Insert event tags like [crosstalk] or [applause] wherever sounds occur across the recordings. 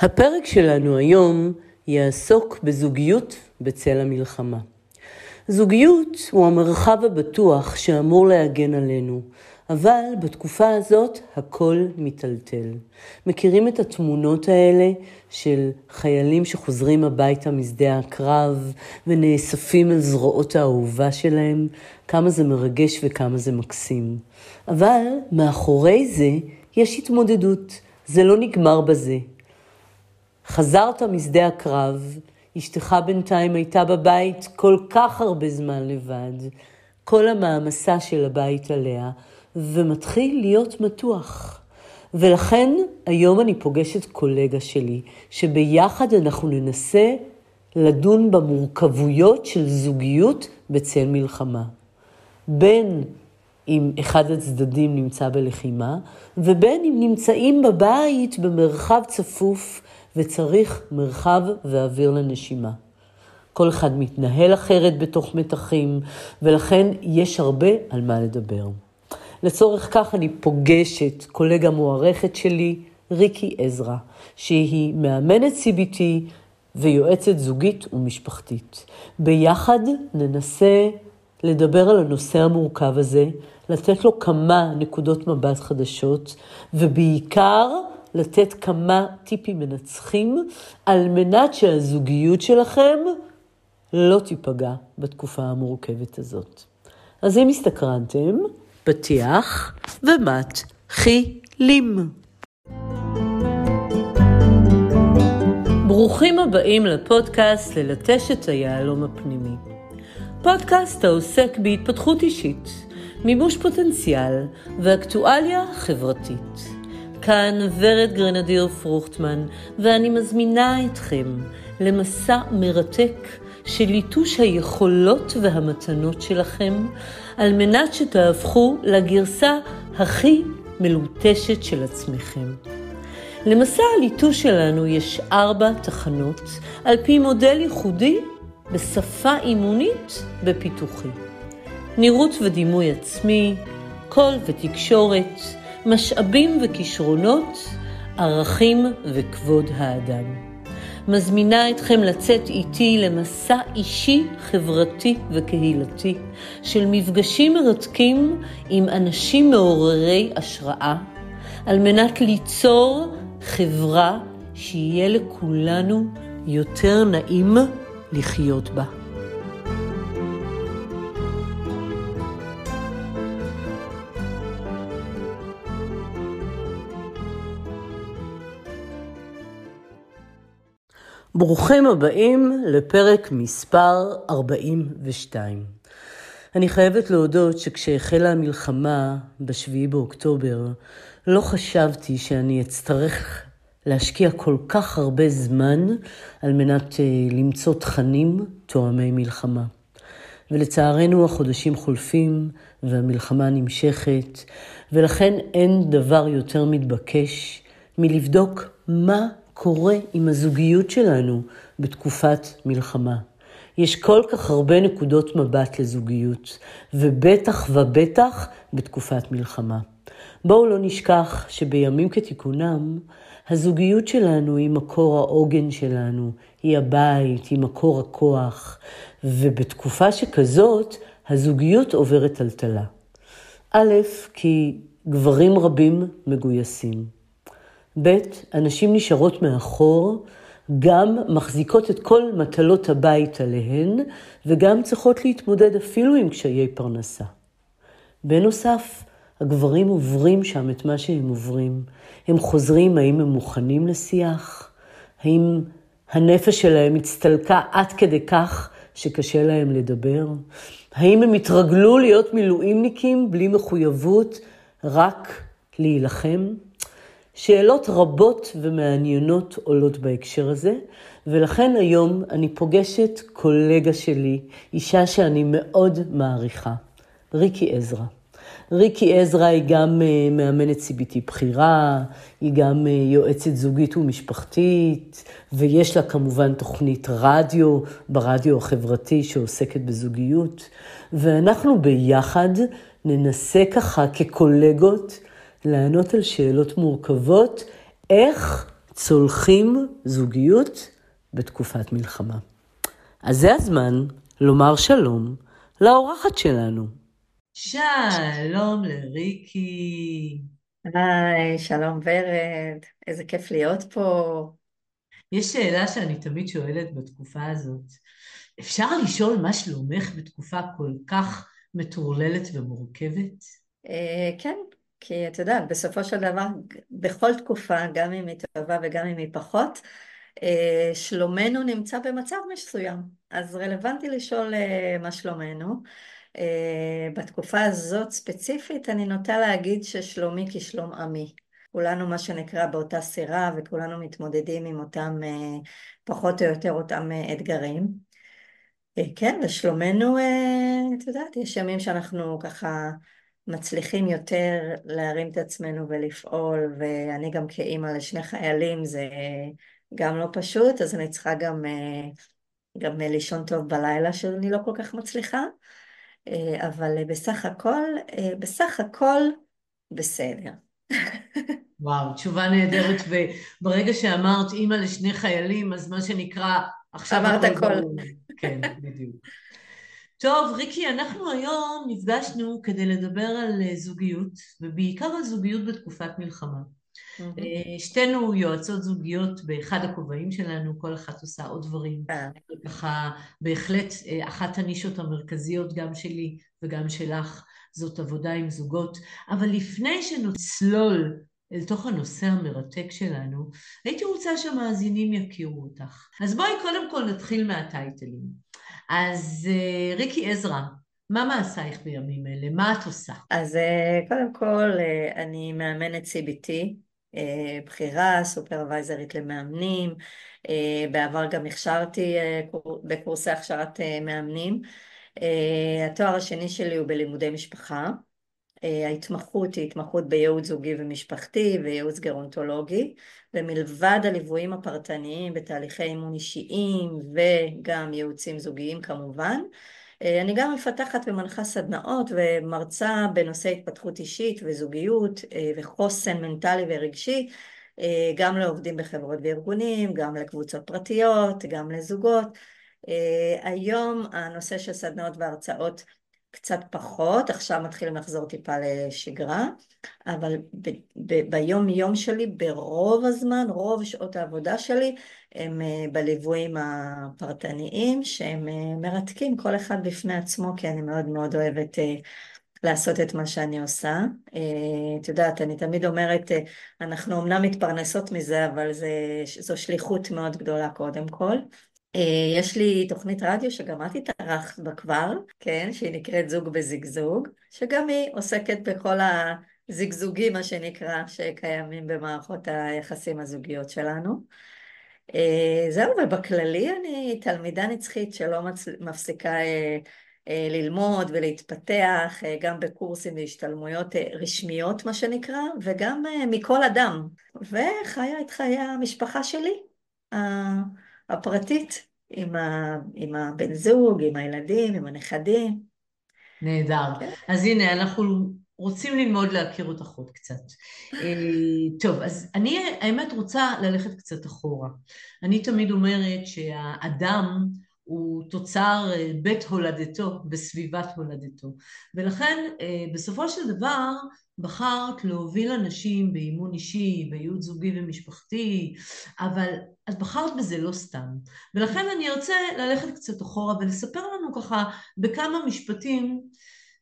הפרק שלנו היום יעסוק בזוגיות בצל המלחמה. זוגיות הוא המרחב הבטוח שאמור להגן עלינו, אבל בתקופה הזאת הכל מיטלטל. מכירים את התמונות האלה של חיילים שחוזרים הביתה משדה הקרב ונאספים אל זרועות האהובה שלהם? כמה זה מרגש וכמה זה מקסים. אבל מאחורי זה יש התמודדות, זה לא נגמר בזה. חזרת משדה הקרב, אשתך בינתיים הייתה בבית כל כך הרבה זמן לבד, כל המעמסה של הבית עליה, ומתחיל להיות מתוח. ולכן היום אני פוגשת קולגה שלי, שביחד אנחנו ננסה לדון במורכבויות של זוגיות בצל מלחמה. בין אם אחד הצדדים נמצא בלחימה, ובין אם נמצאים בבית במרחב צפוף וצריך מרחב ואוויר לנשימה. כל אחד מתנהל אחרת בתוך מתחים, ולכן יש הרבה על מה לדבר. לצורך כך אני פוגשת קולגה מוערכת שלי, ריקי עזרא, שהיא מאמנת CBT ויועצת זוגית ומשפחתית. ביחד ננסה לדבר על הנושא המורכב הזה, לתת לו כמה נקודות מבט חדשות, ובעיקר לתת כמה טיפים מנצחים על מנת שהזוגיות שלכם לא תיפגע בתקופה המורכבת הזאת. אז אם הסתקרנתם, פתיח ומתחילים. ברוכים הבאים לפודקאסט ללטש את היהלום הפנימי. פודקאסט העוסק בהתפתחות אישית, מימוש פוטנציאל ואקטואליה חברתית. כאן ורד גרנדיר פרוכטמן, ואני מזמינה אתכם למסע מרתק של ליטוש היכולות והמתנות שלכם, על מנת שתהפכו לגרסה הכי מלוטשת של עצמכם. למסע הליטוש שלנו יש ארבע תחנות, על פי מודל ייחודי בשפה אימונית בפיתוחי. נראות ודימוי עצמי, קול ותקשורת, משאבים וכישרונות, ערכים וכבוד האדם. מזמינה אתכם לצאת איתי למסע אישי, חברתי וקהילתי של מפגשים מרתקים עם אנשים מעוררי השראה, על מנת ליצור חברה שיהיה לכולנו יותר נעים לחיות בה. ברוכים הבאים לפרק מספר 42. אני חייבת להודות שכשהחלה המלחמה ב-7 באוקטובר, לא חשבתי שאני אצטרך להשקיע כל כך הרבה זמן על מנת אה, למצוא תכנים תואמי מלחמה. ולצערנו החודשים חולפים והמלחמה נמשכת, ולכן אין דבר יותר מתבקש מלבדוק מה קורה עם הזוגיות שלנו בתקופת מלחמה. יש כל כך הרבה נקודות מבט לזוגיות, ובטח ובטח בתקופת מלחמה. בואו לא נשכח שבימים כתיקונם, הזוגיות שלנו היא מקור העוגן שלנו, היא הבית, היא מקור הכוח, ובתקופה שכזאת, הזוגיות עוברת טלטלה. א', כי גברים רבים מגויסים. ב', הנשים נשארות מאחור, גם מחזיקות את כל מטלות הבית עליהן, וגם צריכות להתמודד אפילו עם קשיי פרנסה. בנוסף, הגברים עוברים שם את מה שהם עוברים. הם חוזרים, האם הם מוכנים לשיח? האם הנפש שלהם הצטלקה עד כדי כך שקשה להם לדבר? האם הם התרגלו להיות מילואימניקים בלי מחויבות, רק להילחם? שאלות רבות ומעניינות עולות בהקשר הזה, ולכן היום אני פוגשת קולגה שלי, אישה שאני מאוד מעריכה, ריקי עזרא. ריקי עזרא היא גם אה, מאמנת CBT בכירה, היא גם אה, יועצת זוגית ומשפחתית, ויש לה כמובן תוכנית רדיו, ברדיו החברתי שעוסקת בזוגיות, ואנחנו ביחד ננסה ככה כקולגות לענות על שאלות מורכבות, איך צולחים זוגיות בתקופת מלחמה. אז זה הזמן לומר שלום לאורחת שלנו. שלום לריקי. היי, שלום ורד, איזה כיף להיות פה. יש שאלה שאני תמיד שואלת בתקופה הזאת. אפשר לשאול מה שלומך בתקופה כל כך מטורללת ומורכבת? אה, כן, כי את יודעת, בסופו של דבר, בכל תקופה, גם אם היא טובה וגם אם היא פחות, אה, שלומנו נמצא במצב מסוים. אז רלוונטי לשאול אה, מה שלומנו. בתקופה הזאת ספציפית, אני נוטה להגיד ששלומי כשלום עמי. כולנו מה שנקרא באותה סירה וכולנו מתמודדים עם אותם, פחות או יותר אותם אתגרים. כן, ושלומנו, את יודעת, יש ימים שאנחנו ככה מצליחים יותר להרים את עצמנו ולפעול, ואני גם כאימא לשני חיילים זה גם לא פשוט, אז אני צריכה גם, גם לישון טוב בלילה שאני לא כל כך מצליחה, אבל בסך הכל, בסך הכל בסדר. [laughs] וואו, תשובה נהדרת, וברגע שאמרת אימא לשני חיילים, אז מה שנקרא, עכשיו אמרת הכל. כן, בדיוק. טוב, ריקי, אנחנו היום נפגשנו כדי לדבר על אה, זוגיות, ובעיקר על זוגיות בתקופת מלחמה. Mm-hmm. שתינו יועצות זוגיות באחד הכובעים שלנו, כל אחת עושה עוד דברים. אה. ככה, בהחלט אה, אחת הנישות המרכזיות גם שלי וגם שלך, זאת עבודה עם זוגות. אבל לפני שנצלול אל תוך הנושא המרתק שלנו, הייתי רוצה שהמאזינים יכירו אותך. אז בואי קודם כל נתחיל מהטייטלים. אז אה, ריקי עזרא, מה מעשייך בימים אלה? מה את עושה? אז אה, קודם כל, אה, אני מאמנת CBT, בכירה, סופרוויזרית למאמנים, בעבר גם הכשרתי בקורסי הכשרת מאמנים. התואר השני שלי הוא בלימודי משפחה. ההתמחות היא התמחות בייעוץ זוגי ומשפחתי וייעוץ גרונטולוגי ומלבד הליוויים הפרטניים בתהליכי אימון אישיים וגם ייעוצים זוגיים כמובן אני גם מפתחת ומנחה סדנאות ומרצה בנושא התפתחות אישית וזוגיות וחוסן מנטלי ורגשי גם לעובדים בחברות וארגונים, גם לקבוצות פרטיות, גם לזוגות. היום הנושא של סדנאות והרצאות קצת פחות, עכשיו מתחילים לחזור טיפה לשגרה, אבל ב- ב- ביום יום שלי, ברוב הזמן, רוב שעות העבודה שלי, הם אה, בליוויים הפרטניים, שהם אה, מרתקים כל אחד בפני עצמו, כי אני מאוד מאוד אוהבת אה, לעשות את מה שאני עושה. את יודעת, אני תמיד אומרת, אנחנו אמנם מתפרנסות מזה, אבל זה, זו שליחות מאוד גדולה קודם כל. אה, יש לי תוכנית רדיו שגם את התארחת בה כבר, כן, שהיא נקראת זוג בזיגזוג, שגם היא עוסקת בכל הזיגזוגים, מה שנקרא, שקיימים במערכות היחסים הזוגיות שלנו. אה, זהו, ובכללי אני תלמידה נצחית שלא מפסיקה אה, ללמוד ולהתפתח, גם בקורסים והשתלמויות רשמיות, מה שנקרא, וגם מכל אדם, וחיה את חיי המשפחה שלי. הפרטית, עם, ה, עם הבן זוג, עם הילדים, עם הנכדים. נהדר. כן. אז הנה, אנחנו רוצים ללמוד להכיר אותך עוד קצת. אה, טוב, אז אני האמת רוצה ללכת קצת אחורה. אני תמיד אומרת שהאדם הוא תוצר אה, בית הולדתו בסביבת הולדתו. ולכן אה, בסופו של דבר בחרת להוביל אנשים באימון אישי, בייעוץ זוגי ומשפחתי, אבל את בחרת בזה לא סתם. ולכן אני ארצה ללכת קצת אחורה ולספר לנו ככה בכמה משפטים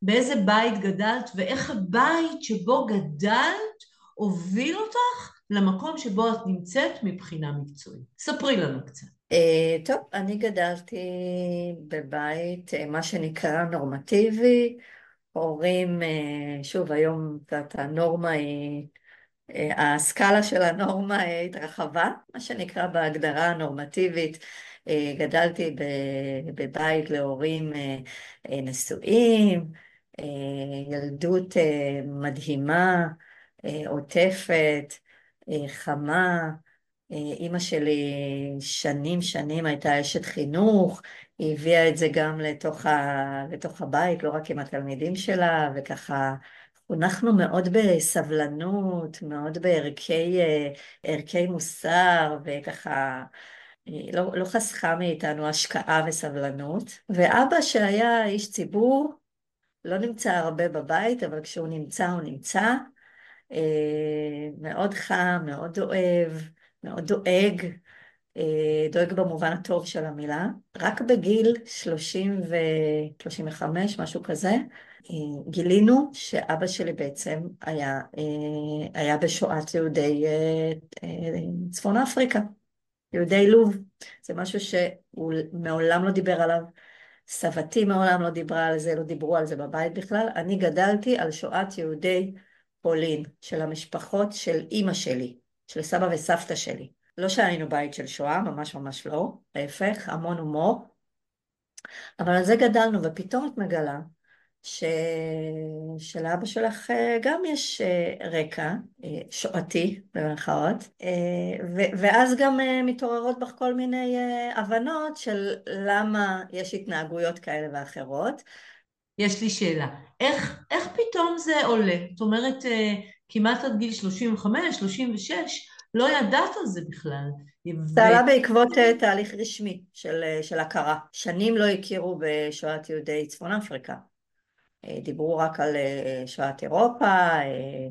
באיזה בית גדלת ואיך הבית שבו גדלת הוביל אותך למקום שבו את נמצאת מבחינה מקצועית. ספרי לנו קצת. Uh, טוב, אני גדלתי בבית, uh, מה שנקרא נורמטיבי, הורים, uh, שוב, היום, יודעת, הנורמה היא, הסקאלה של הנורמה התרחבה, מה שנקרא בהגדרה הנורמטיבית. גדלתי בבית להורים נשואים, ילדות מדהימה, עוטפת, חמה, אימא שלי שנים שנים הייתה אשת חינוך, היא הביאה את זה גם לתוך, ה, לתוך הבית, לא רק עם התלמידים שלה, וככה חונכנו מאוד בסבלנות, מאוד בערכי מוסר, וככה לא, לא חסכה מאיתנו השקעה וסבלנות. ואבא שהיה איש ציבור, לא נמצא הרבה בבית, אבל כשהוא נמצא, הוא נמצא. מאוד חם, מאוד אוהב, מאוד דואג, דואג במובן הטוב של המילה. רק בגיל 30 ו-35, משהו כזה, גילינו שאבא שלי בעצם היה, היה בשואת יהודי צפון אפריקה, יהודי לוב. זה משהו שהוא מעולם לא דיבר עליו. סבתי מעולם לא דיברה על זה, לא דיברו על זה בבית בכלל. אני גדלתי על שואת יהודי פולין, של המשפחות של אימא שלי, של סבא וסבתא שלי. לא שהיינו בית של שואה, ממש ממש לא, להפך, המון הומור. אבל על זה גדלנו, ופתאום את מגלה ש... שלאבא שלך אה, גם יש אה, רקע אה, שואתי, במירכאות, ו... ואז גם מתעוררות בך כל מיני הבנות של למה יש התנהגויות כאלה ואחרות. יש לי שאלה, איך, איך פתאום זה עולה? זאת אומרת, כמעט עד גיל 35, 36, לא ידעת על זה בכלל. זה ו... עלה בעקבות תהליך רשמי של, של הכרה. שנים לא הכירו בשואת יהודי צפון אפריקה. אה, דיברו רק על אה, שואת אירופה, אה,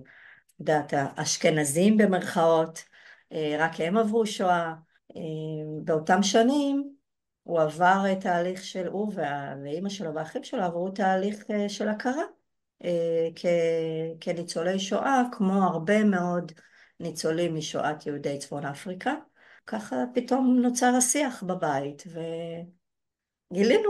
יודעת, האשכנזים במרכאות, רק הם עברו שואה. באותם שנים הוא עבר תהליך של, הוא ואימא שלו והאחים שלו עברו תהליך של הכרה כניצולי שואה, כמו הרבה מאוד ניצולים משואת יהודי צפון אפריקה. ככה פתאום נוצר השיח בבית, וגילינו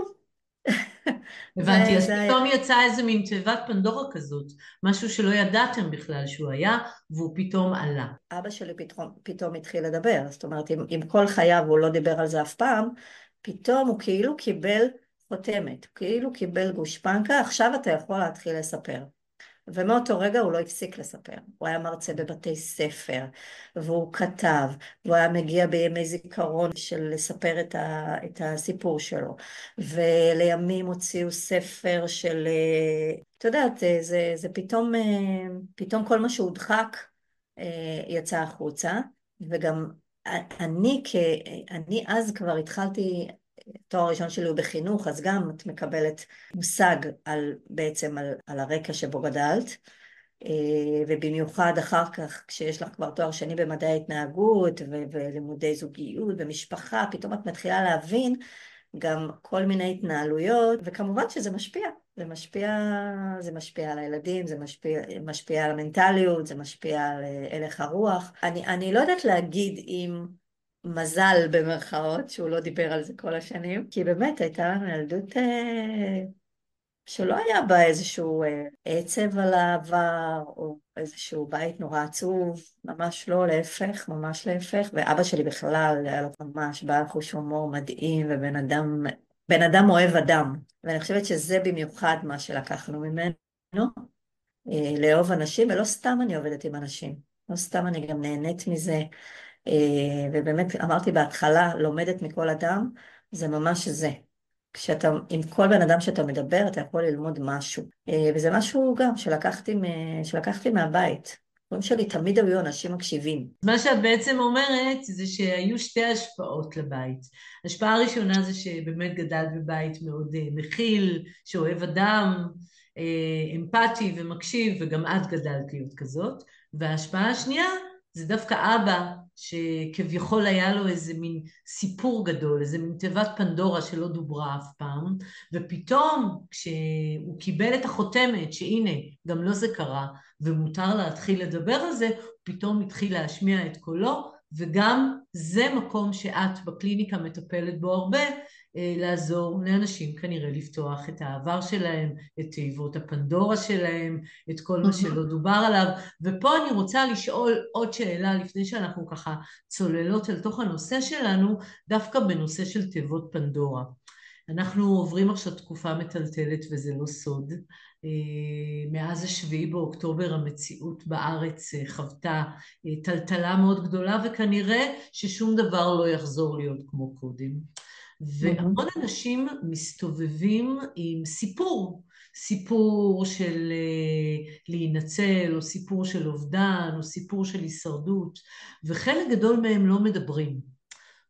[laughs] הבנתי, אז פתאום יצא איזה מין תיבת פנדורה כזאת, משהו שלא ידעתם בכלל שהוא היה, והוא פתאום עלה. אבא שלי פתאום, פתאום התחיל לדבר, זאת אומרת, אם, אם כל חייו הוא לא דיבר על זה אף פעם, פתאום הוא כאילו קיבל חותמת, כאילו קיבל גושפנקה, עכשיו אתה יכול להתחיל לספר. ומאותו רגע הוא לא הפסיק לספר. הוא היה מרצה בבתי ספר, והוא כתב, והוא היה מגיע בימי זיכרון של לספר את, ה, את הסיפור שלו. ולימים הוציאו ספר של, אה, את יודעת, אה, זה, זה פתאום, אה, פתאום כל מה שהודחק יצא החוצה, וגם אני, כ, אני אז כבר התחלתי, התואר הראשון שלי הוא בחינוך, אז גם את מקבלת מושג על, בעצם על, על הרקע שבו גדלת, אה, ובמיוחד אחר כך כשיש לך כבר תואר שני במדעי ההתנהגות ו- ולימודי זוגיות ומשפחה, פתאום את מתחילה להבין גם כל מיני התנהלויות, וכמובן שזה משפיע, זה משפיע, זה משפיע על הילדים, זה משפיע, משפיע על המנטליות, זה משפיע על אה, הלך הרוח. אני, אני לא יודעת להגיד אם מזל במרכאות שהוא לא דיבר על זה כל השנים, כי באמת הייתה לנו ילדות אה, שלא היה בה איזשהו אה, עצב על העבר, או איזשהו בית נורא עצוב, ממש לא, להפך, ממש להפך, ואבא שלי בכלל היה לו ממש בעל חוש הומור מדהים, ובן אדם, בן אדם אוהב אדם, ואני חושבת שזה במיוחד מה שלקחנו ממנו, אה, לאהוב אנשים, ולא סתם אני עובדת עם אנשים, לא סתם אני גם נהנית מזה. אה, ובאמת אמרתי בהתחלה, לומדת מכל אדם, זה ממש זה. כשאתה, עם כל בן אדם שאתה מדבר, אתה יכול ללמוד משהו. אה, וזה משהו גם שלקחתי, שלקחתי מהבית. ההורים שלי תמיד היו אנשים מקשיבים. מה שאת בעצם אומרת זה שהיו שתי השפעות לבית. השפעה הראשונה זה שבאמת גדלת בבית מאוד אה, מכיל, שאוהב אדם, אמפתי ומקשיב, וגם את גדלת להיות כזאת. וההשפעה השנייה זה דווקא אבא שכביכול היה לו איזה מין סיפור גדול, איזה מין תיבת פנדורה שלא דוברה אף פעם, ופתאום כשהוא קיבל את החותמת שהנה, גם לו זה קרה, ומותר להתחיל לדבר על זה, הוא פתאום התחיל להשמיע את קולו, וגם זה מקום שאת בקליניקה מטפלת בו הרבה, לעזור לאנשים כנראה לפתוח את העבר שלהם, את תיבות הפנדורה שלהם, את כל מה שלא דובר עליו. ופה אני רוצה לשאול עוד שאלה לפני שאנחנו ככה צוללות אל תוך הנושא שלנו, דווקא בנושא של תיבות פנדורה. אנחנו עוברים עכשיו תקופה מטלטלת וזה לא סוד. אה, מאז השביעי באוקטובר המציאות בארץ אה, חוותה טלטלה מאוד גדולה וכנראה ששום דבר לא יחזור להיות כמו קודם. והמון אנשים מסתובבים עם סיפור, סיפור של אה, להינצל, או סיפור של אובדן, או סיפור של הישרדות, וחלק גדול מהם לא מדברים.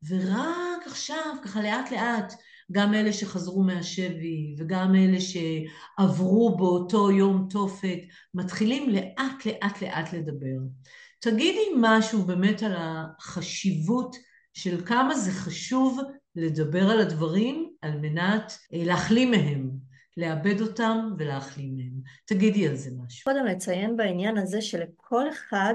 ורק עכשיו, ככה לאט לאט, גם אלה שחזרו מהשבי וגם אלה שעברו באותו יום תופת, מתחילים לאט לאט לאט לדבר. תגידי משהו באמת על החשיבות של כמה זה חשוב לדבר על הדברים על מנת אה, להחלים מהם, לאבד אותם ולהחלים מהם. תגידי על זה משהו. קודם לציין בעניין הזה שלכל אחד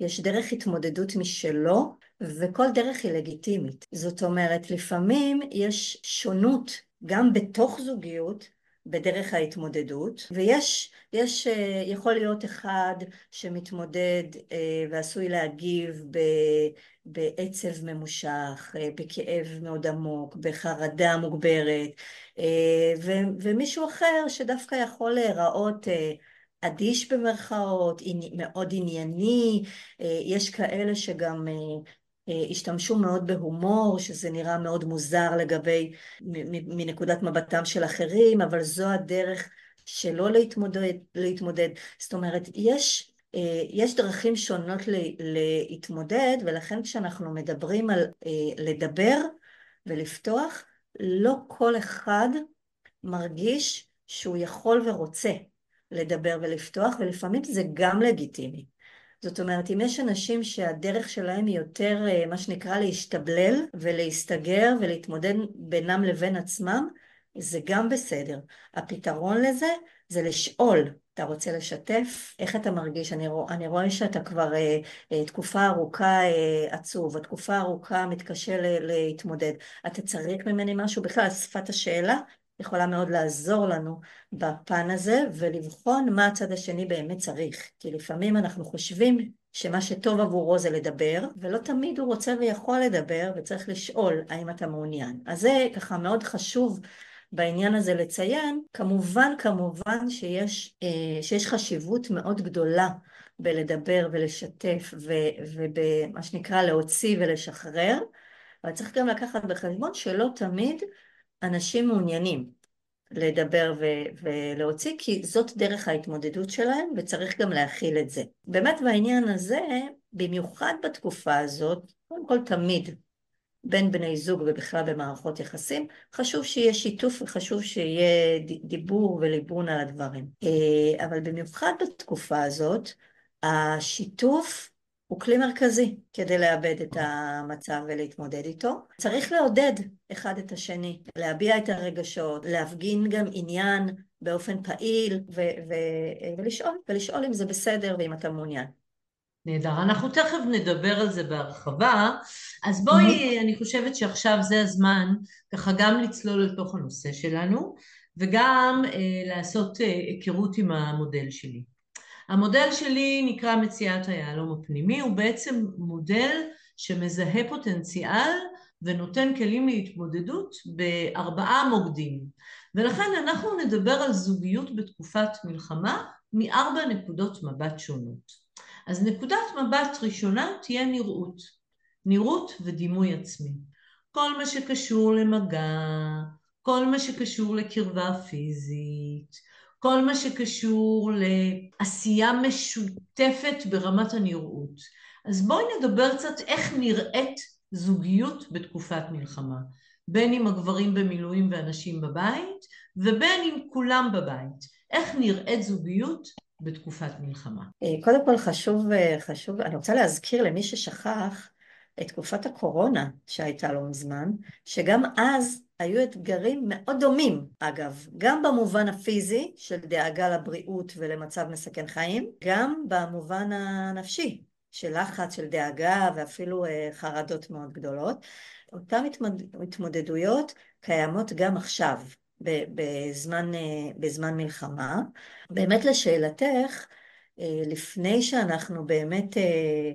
יש דרך התמודדות משלו, וכל דרך היא לגיטימית. זאת אומרת, לפעמים יש שונות גם בתוך זוגיות בדרך ההתמודדות, ויש, יש, אה, יכול להיות אחד שמתמודד אה, ועשוי להגיב בעצב ממושך, אה, בכאב מאוד עמוק, בחרדה מוגברת, ומישהו אחר שדווקא יכול להיראות אדיש במרכאות, מאוד ענייני, יש כאלה שגם השתמשו מאוד בהומור, שזה נראה מאוד מוזר לגבי, מנקודת מבטם של אחרים, אבל זו הדרך שלא להתמודד, להתמודד. זאת אומרת, יש, יש דרכים שונות להתמודד, ולכן כשאנחנו מדברים על לדבר ולפתוח, לא כל אחד מרגיש שהוא יכול ורוצה לדבר ולפתוח, ולפעמים זה גם לגיטימי. זאת אומרת, אם יש אנשים שהדרך שלהם היא יותר אה, מה שנקרא להשתבלל ולהסתגר ולהתמודד בינם לבין עצמם, זה גם בסדר. הפתרון לזה זה לשאול, אתה רוצה לשתף? איך אתה מרגיש? אני, רוא, אני רואה שאתה כבר אה, אה, תקופה ארוכה אה, עצוב, התקופה ארוכה מתקשה ל, להתמודד. אתה צריך ממני משהו? בכלל, שפת השאלה יכולה מאוד לעזור לנו בפן הזה ולבחון מה הצד השני באמת צריך. כי לפעמים אנחנו חושבים שמה שטוב עבורו זה לדבר ולא תמיד הוא רוצה ויכול לדבר וצריך לשאול האם אתה מעוניין. אז זה ככה מאוד חשוב בעניין הזה לציין. כמובן כמובן שיש, אה, שיש חשיבות מאוד גדולה בלדבר ולשתף ובמה שנקרא להוציא ולשחרר אבל צריך גם לקחת בחשבון שלא תמיד אנשים מעוניינים לדבר ו- ולהוציא, כי זאת דרך ההתמודדות שלהם וצריך גם להכיל את זה. באמת בעניין הזה, במיוחד בתקופה הזאת, קודם כל תמיד בין בני זוג ובכלל במערכות יחסים, חשוב שיהיה שיתוף וחשוב שיהיה דיבור וליבון על הדברים. אה, אבל במיוחד בתקופה הזאת, השיתוף הוא כלי מרכזי כדי לאבד את המצב ולהתמודד איתו. צריך לעודד אחד את השני, להביע את הרגשות, להפגין גם עניין באופן פעיל ו- ו- ולשאול, ולשאול אם זה בסדר ואם אתה מעוניין. נהדר. אנחנו תכף נדבר על זה בהרחבה, אז בואי, אני חושבת שעכשיו זה הזמן ככה גם לצלול לתוך הנושא שלנו וגם אה, לעשות אה, היכרות עם המודל שלי. המודל שלי נקרא מציאת היהלום הפנימי, הוא בעצם מודל שמזהה פוטנציאל ונותן כלים להתמודדות בארבעה מוקדים. ולכן אנחנו נדבר על זוגיות בתקופת מלחמה מארבע נקודות מבט שונות. אז נקודת מבט ראשונה תהיה נראות, נראות ודימוי עצמי. כל מה שקשור למגע, כל מה שקשור לקרבה פיזית, כל מה שקשור לעשייה משותפת ברמת הנראות. אז בואי נדבר קצת איך נראית זוגיות בתקופת מלחמה, בין אם הגברים במילואים ואנשים בבית, ובין אם כולם בבית. איך נראית זוגיות בתקופת מלחמה? קודם כל חשוב, חשוב, אני רוצה להזכיר למי ששכח את תקופת הקורונה שהייתה לא מזמן, שגם אז היו אתגרים מאוד דומים, אגב, גם במובן הפיזי של דאגה לבריאות ולמצב מסכן חיים, גם במובן הנפשי של לחץ, של דאגה ואפילו אה, חרדות מאוד גדולות. אותן התמודדויות קיימות גם עכשיו, בזמן, אה, בזמן מלחמה. באמת לשאלתך, אה, לפני שאנחנו באמת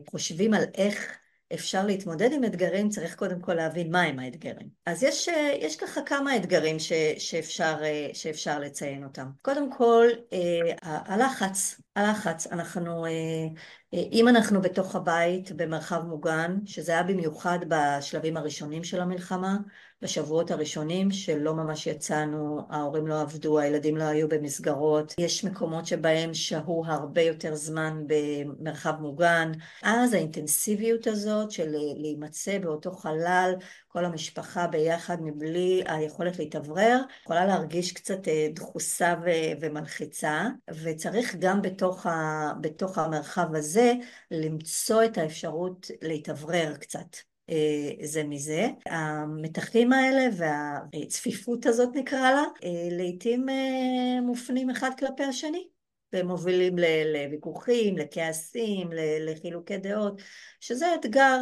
חושבים על איך אפשר להתמודד עם אתגרים, צריך קודם כל להבין מהם האתגרים. אז יש, אה, יש ככה כמה אתגרים ש, שאפשר, אה, שאפשר לציין אותם. קודם כל, אה, הלחץ, הלחץ, אנחנו, אם אנחנו בתוך הבית במרחב מוגן, שזה היה במיוחד בשלבים הראשונים של המלחמה, בשבועות הראשונים שלא ממש יצאנו, ההורים לא עבדו, הילדים לא היו במסגרות, יש מקומות שבהם שהו הרבה יותר זמן במרחב מוגן, אז האינטנסיביות הזאת של להימצא באותו חלל, כל המשפחה ביחד מבלי היכולת להתאוורר, יכולה להרגיש קצת אה, דחוסה ומלחיצה, וצריך גם בתוך, ה, בתוך המרחב הזה למצוא את האפשרות להתאוורר קצת. אה, זה מזה. המתחים האלה והצפיפות הזאת נקרא לה, אה, לעתים אה, מופנים אחד כלפי השני. והם מובילים לוויכוחים, לכעסים, לחילוקי דעות, שזה אתגר,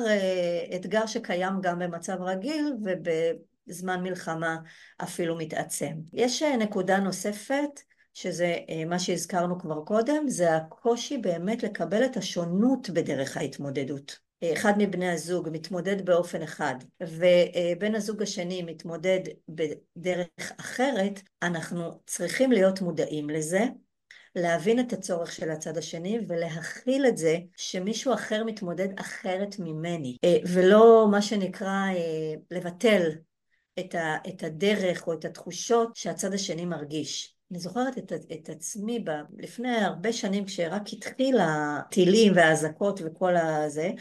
אתגר שקיים גם במצב רגיל ובזמן מלחמה אפילו מתעצם. יש נקודה נוספת שזה מה שהזכרנו כבר קודם, זה הקושי באמת לקבל את השונות בדרך ההתמודדות. אחד מבני הזוג מתמודד באופן אחד ובן הזוג השני מתמודד בדרך אחרת, אנחנו צריכים להיות מודעים לזה, להבין את הצורך של הצד השני ולהכיל את זה שמישהו אחר מתמודד אחרת ממני ולא מה שנקרא אה, לבטל את הדרך או את התחושות שהצד השני מרגיש. אני זוכרת את, את עצמי ב, לפני הרבה שנים כשרק התחיל הטילים והאזעקות וכל הזה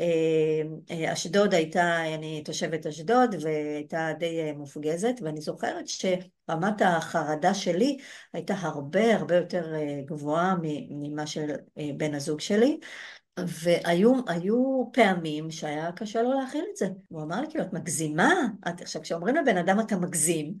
אה, אשדוד הייתה, אני תושבת אשדוד והייתה די אה, מופגזת ואני זוכרת שרמת החרדה שלי הייתה הרבה הרבה יותר אה, גבוהה ממה של בן הזוג שלי והיו פעמים שהיה קשה לו להכיל את זה. הוא אמר לי, כאילו, את מגזימה? את, עכשיו, כשאומרים לבן אדם אתה מגזים,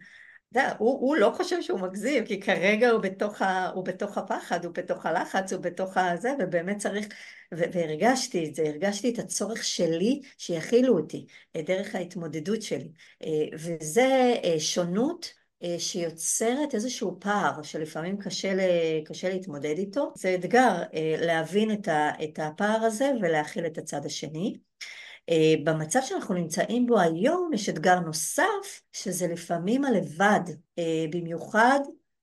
יודע, הוא, הוא לא חושב שהוא מגזים, כי כרגע הוא בתוך, ה, הוא בתוך הפחד, הוא בתוך הלחץ, הוא בתוך הזה, ובאמת צריך, ו, והרגשתי את זה, הרגשתי את הצורך שלי שיכילו אותי, אה, דרך ההתמודדות שלי. אה, וזה אה, שונות שיוצרת איזשהו פער שלפעמים קשה, קשה להתמודד איתו. זה אתגר להבין את הפער הזה ולהכיל את הצד השני. אה, במצב שאנחנו נמצאים בו היום יש אתגר נוסף שזה לפעמים הלבד, אה, במיוחד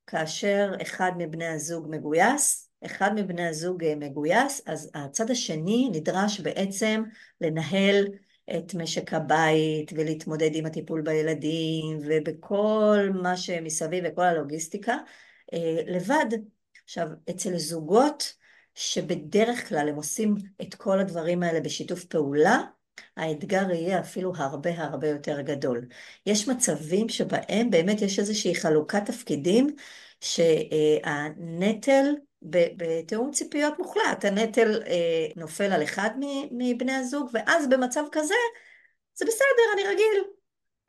כאשר אחד מבני הזוג מגויס, אחד מבני הזוג אה, מגויס, אז הצד השני נדרש בעצם לנהל את משק הבית ולהתמודד עם הטיפול בילדים ובכל מה שמסביב וכל הלוגיסטיקה לבד. עכשיו, אצל זוגות שבדרך כלל הם עושים את כל הדברים האלה בשיתוף פעולה, האתגר יהיה אפילו הרבה הרבה יותר גדול. יש מצבים שבהם באמת יש איזושהי חלוקת תפקידים שהנטל בתיאום ציפיות מוחלט, הנטל אה, נופל על אחד מבני הזוג ואז במצב כזה זה בסדר, אני רגיל,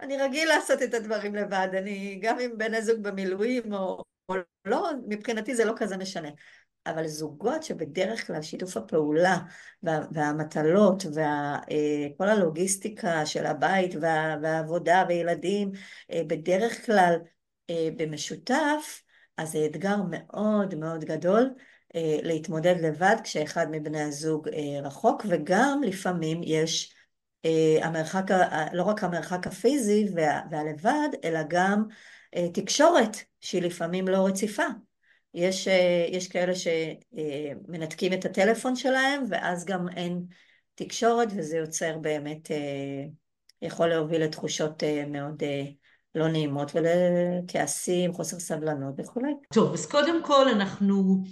אני רגיל לעשות את הדברים לבד, אני גם אם בן הזוג במילואים או, או לא, מבחינתי זה לא כזה משנה. אבל זוגות שבדרך כלל שיתוף הפעולה וה, והמטלות וכל וה, הלוגיסטיקה של הבית וה, והעבודה וילדים אה, בדרך כלל אה, במשותף, אז זה אתגר מאוד מאוד גדול אה, להתמודד לבד כשאחד מבני הזוג רחוק וגם לפעמים יש המרחק, לא רק המרחק הפיזי וה, והלבד אלא גם תקשורת שהיא לפעמים לא רציפה יש, אה, יש כאלה שמנתקים את הטלפון שלהם ואז גם אין תקשורת וזה יוצר באמת, אה, יכול להוביל לתחושות אה, מאוד לא נעימות ולכעסים, חוסר סבלנות וכולי. טוב, אז קודם כל אנחנו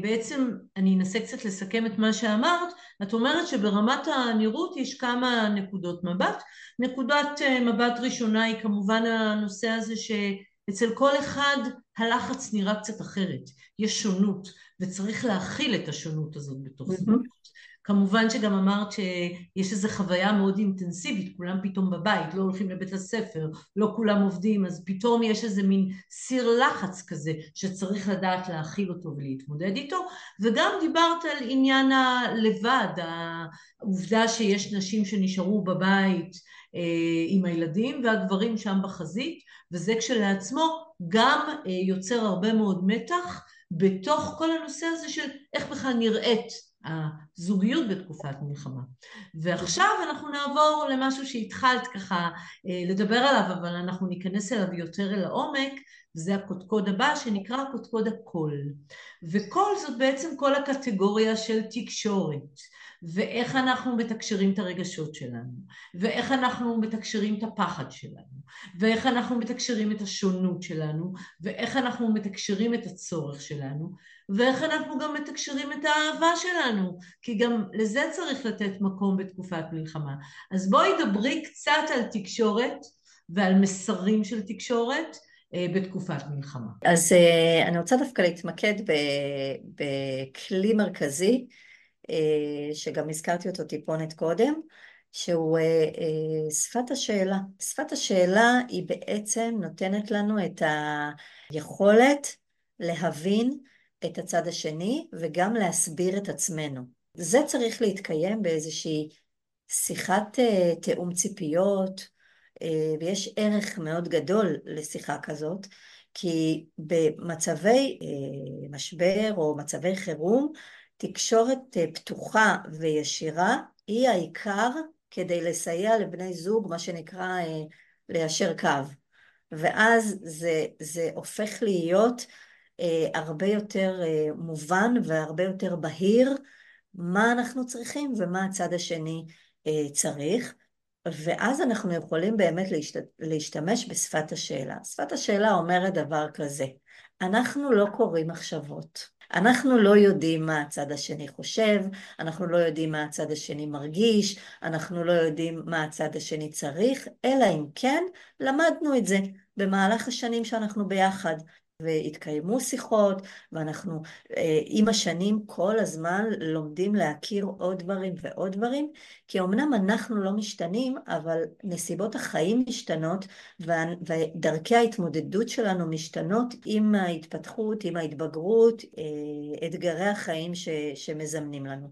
בעצם, אני אנסה קצת לסכם את מה שאמרת, את אומרת שברמת הנראות יש כמה נקודות מבט. נקודת מבט ראשונה היא כמובן הנושא הזה ש... אצל כל אחד הלחץ נראה קצת אחרת, יש שונות, וצריך להכיל את השונות הזאת בתוך זוגות. Mm-hmm. כמובן שגם אמרת שיש איזו חוויה מאוד אינטנסיבית, כולם פתאום בבית, לא הולכים לבית הספר, לא כולם עובדים, אז פתאום יש איזה מין סיר לחץ כזה שצריך לדעת להכיל אותו ולהתמודד איתו, וגם דיברת על עניין הלבד, העובדה שיש נשים שנשארו בבית אה, עם הילדים והגברים שם בחזית, וזה כשלעצמו גם אה, יוצר הרבה מאוד מתח בתוך כל הנושא הזה של איך בכלל נראית זוגיות בתקופת מלחמה. ועכשיו אנחנו נעבור למשהו שהתחלת ככה אה, לדבר עליו, אבל אנחנו ניכנס אליו יותר אל העומק, וזה הקודקוד הבא שנקרא קודקוד הקול. וקול זאת בעצם כל הקטגוריה של תקשורת. ואיך אנחנו מתקשרים את הרגשות שלנו, ואיך אנחנו מתקשרים את הפחד שלנו, ואיך אנחנו מתקשרים את השונות שלנו, ואיך אנחנו מתקשרים את הצורך שלנו, ואיך אנחנו גם מתקשרים את האהבה שלנו, כי גם לזה צריך לתת מקום בתקופת מלחמה. אז בואי דברי קצת על תקשורת ועל מסרים של תקשורת בתקופת מלחמה. אז אה, אני רוצה דווקא להתמקד בכלי מרכזי אה, שגם הזכרתי אותו טיפונת קודם, שהוא אה, אה, שפת השאלה. שפת השאלה היא בעצם נותנת לנו את היכולת להבין את הצד השני וגם להסביר את עצמנו. זה צריך להתקיים באיזושהי שיחת תיאום ציפיות, ויש ערך מאוד גדול לשיחה כזאת, כי במצבי משבר או מצבי חירום תקשורת אה, פתוחה וישירה היא העיקר כדי לסייע לבני זוג, מה שנקרא אה, ליישר קו. ואז זה, זה הופך להיות אה, הרבה יותר מובן והרבה יותר בהיר מה אנחנו צריכים ומה הצד השני צריך. ואז אנחנו יכולים באמת להשת... להשתמש בשפת השאלה. שפת השאלה אומרת דבר כזה, אנחנו לא קוראים מחשבות. אנחנו לא יודעים מה הצד השני חושב, אנחנו לא יודעים מה הצד השני מרגיש, אנחנו לא יודעים מה הצד השני צריך, אלא אם כן למדנו את זה במהלך השנים שאנחנו ביחד. והתקיימו שיחות, ואנחנו אה, עם השנים כל הזמן לומדים להכיר עוד דברים ועוד דברים, כי אמנם אנחנו לא משתנים, אבל נסיבות החיים משתנות, ודרכי ההתמודדות שלנו משתנות עם ההתפתחות, עם ההתבגרות, אה, אתגרי החיים ש, שמזמנים לנו.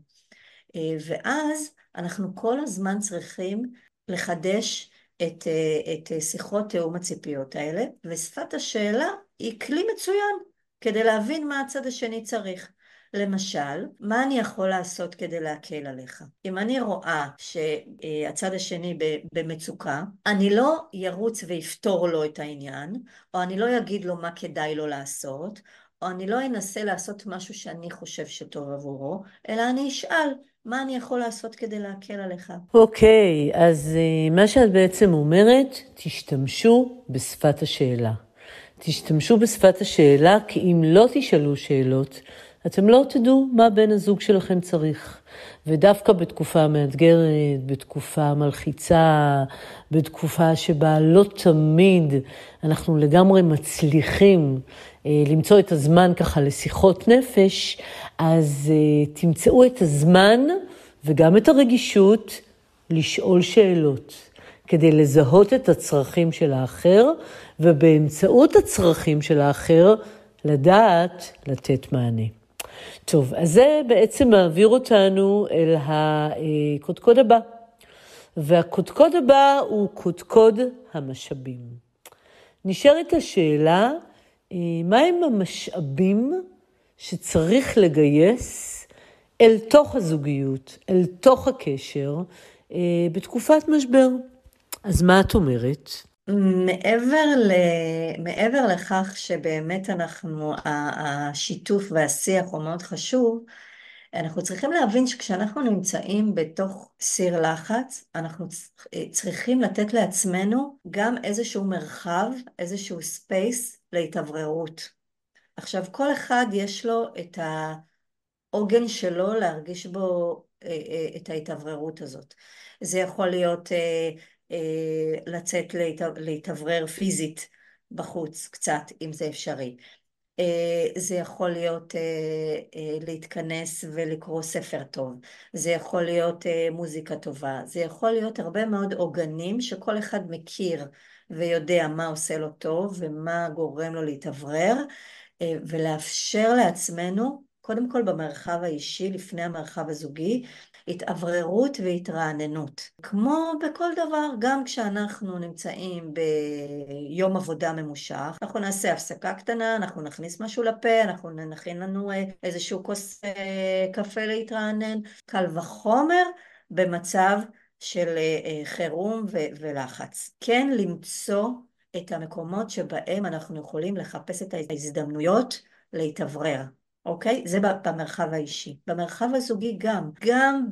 אה, ואז אנחנו כל הזמן צריכים לחדש את, את שיחות תיאום הציפיות האלה, ושפת השאלה היא כלי מצוין כדי להבין מה הצד השני צריך. למשל, מה אני יכול לעשות כדי להקל עליך? אם אני רואה שהצד השני במצוקה, אני לא ירוץ ויפתור לו את העניין, או אני לא אגיד לו מה כדאי לו לעשות, או אני לא אנסה לעשות משהו שאני חושב שטוב עבורו, אלא אני אשאל מה אני יכול לעשות כדי להקל עליך. אוקיי, okay, אז uh, מה שאת בעצם אומרת, תשתמשו בשפת השאלה. תשתמשו בשפת השאלה, כי אם לא תשאלו שאלות, אתם לא תדעו מה בן הזוג שלכם צריך. ודווקא בתקופה מאתגרת, בתקופה מלחיצה, בתקופה שבה לא תמיד אנחנו לגמרי מצליחים אה, למצוא את הזמן ככה לשיחות נפש, אז אה, תמצאו את הזמן וגם את הרגישות לשאול שאלות. כדי לזהות את הצרכים של האחר, ובאמצעות הצרכים של האחר, לדעת לתת מענה. טוב, אז זה בעצם מעביר אותנו אל הקודקוד הבא. והקודקוד הבא הוא קודקוד המשאבים. נשארת השאלה, אה, מהם המשאבים שצריך לגייס אל תוך הזוגיות, אל תוך הקשר, אה, בתקופת משבר. אז מה את אומרת? מעבר, ל... מעבר לכך שבאמת אנחנו, השיתוף והשיח הוא מאוד חשוב, אנחנו צריכים להבין שכשאנחנו נמצאים בתוך סיר לחץ, אנחנו צריכים לתת לעצמנו גם איזשהו מרחב, איזשהו space להתאווררות. עכשיו, כל אחד יש לו את העוגן שלו להרגיש בו אה, אה, את ההתאווררות הזאת. זה יכול להיות אה, אה, לצאת להתאוורר פיזית בחוץ קצת, אם זה אפשרי. אה, זה יכול להיות אה, להתכנס ולקרוא ספר טוב, זה יכול להיות מוזיקה טובה, זה יכול להיות הרבה מאוד עוגנים שכל אחד מכיר ויודע מה עושה לו טוב ומה גורם לו להתאוורר, ולאפשר לעצמנו, קודם כל במרחב האישי, לפני המרחב הזוגי, התאווררות והתרעננות. כמו בכל דבר, גם כשאנחנו נמצאים ביום עבודה ממושך, אנחנו נעשה הפסקה קטנה, אנחנו נכניס משהו לפה, אנחנו נכין לנו אה, איזשהו כוס אה, קפה להתרענן, קל וחומר במצב של אה, חירום ולחץ. כן למצוא את המקומות שבהם אנחנו יכולים לחפש את ההזדמנויות להתאוורר. אוקיי? זה במרחב האישי. במרחב הזוגי גם, גם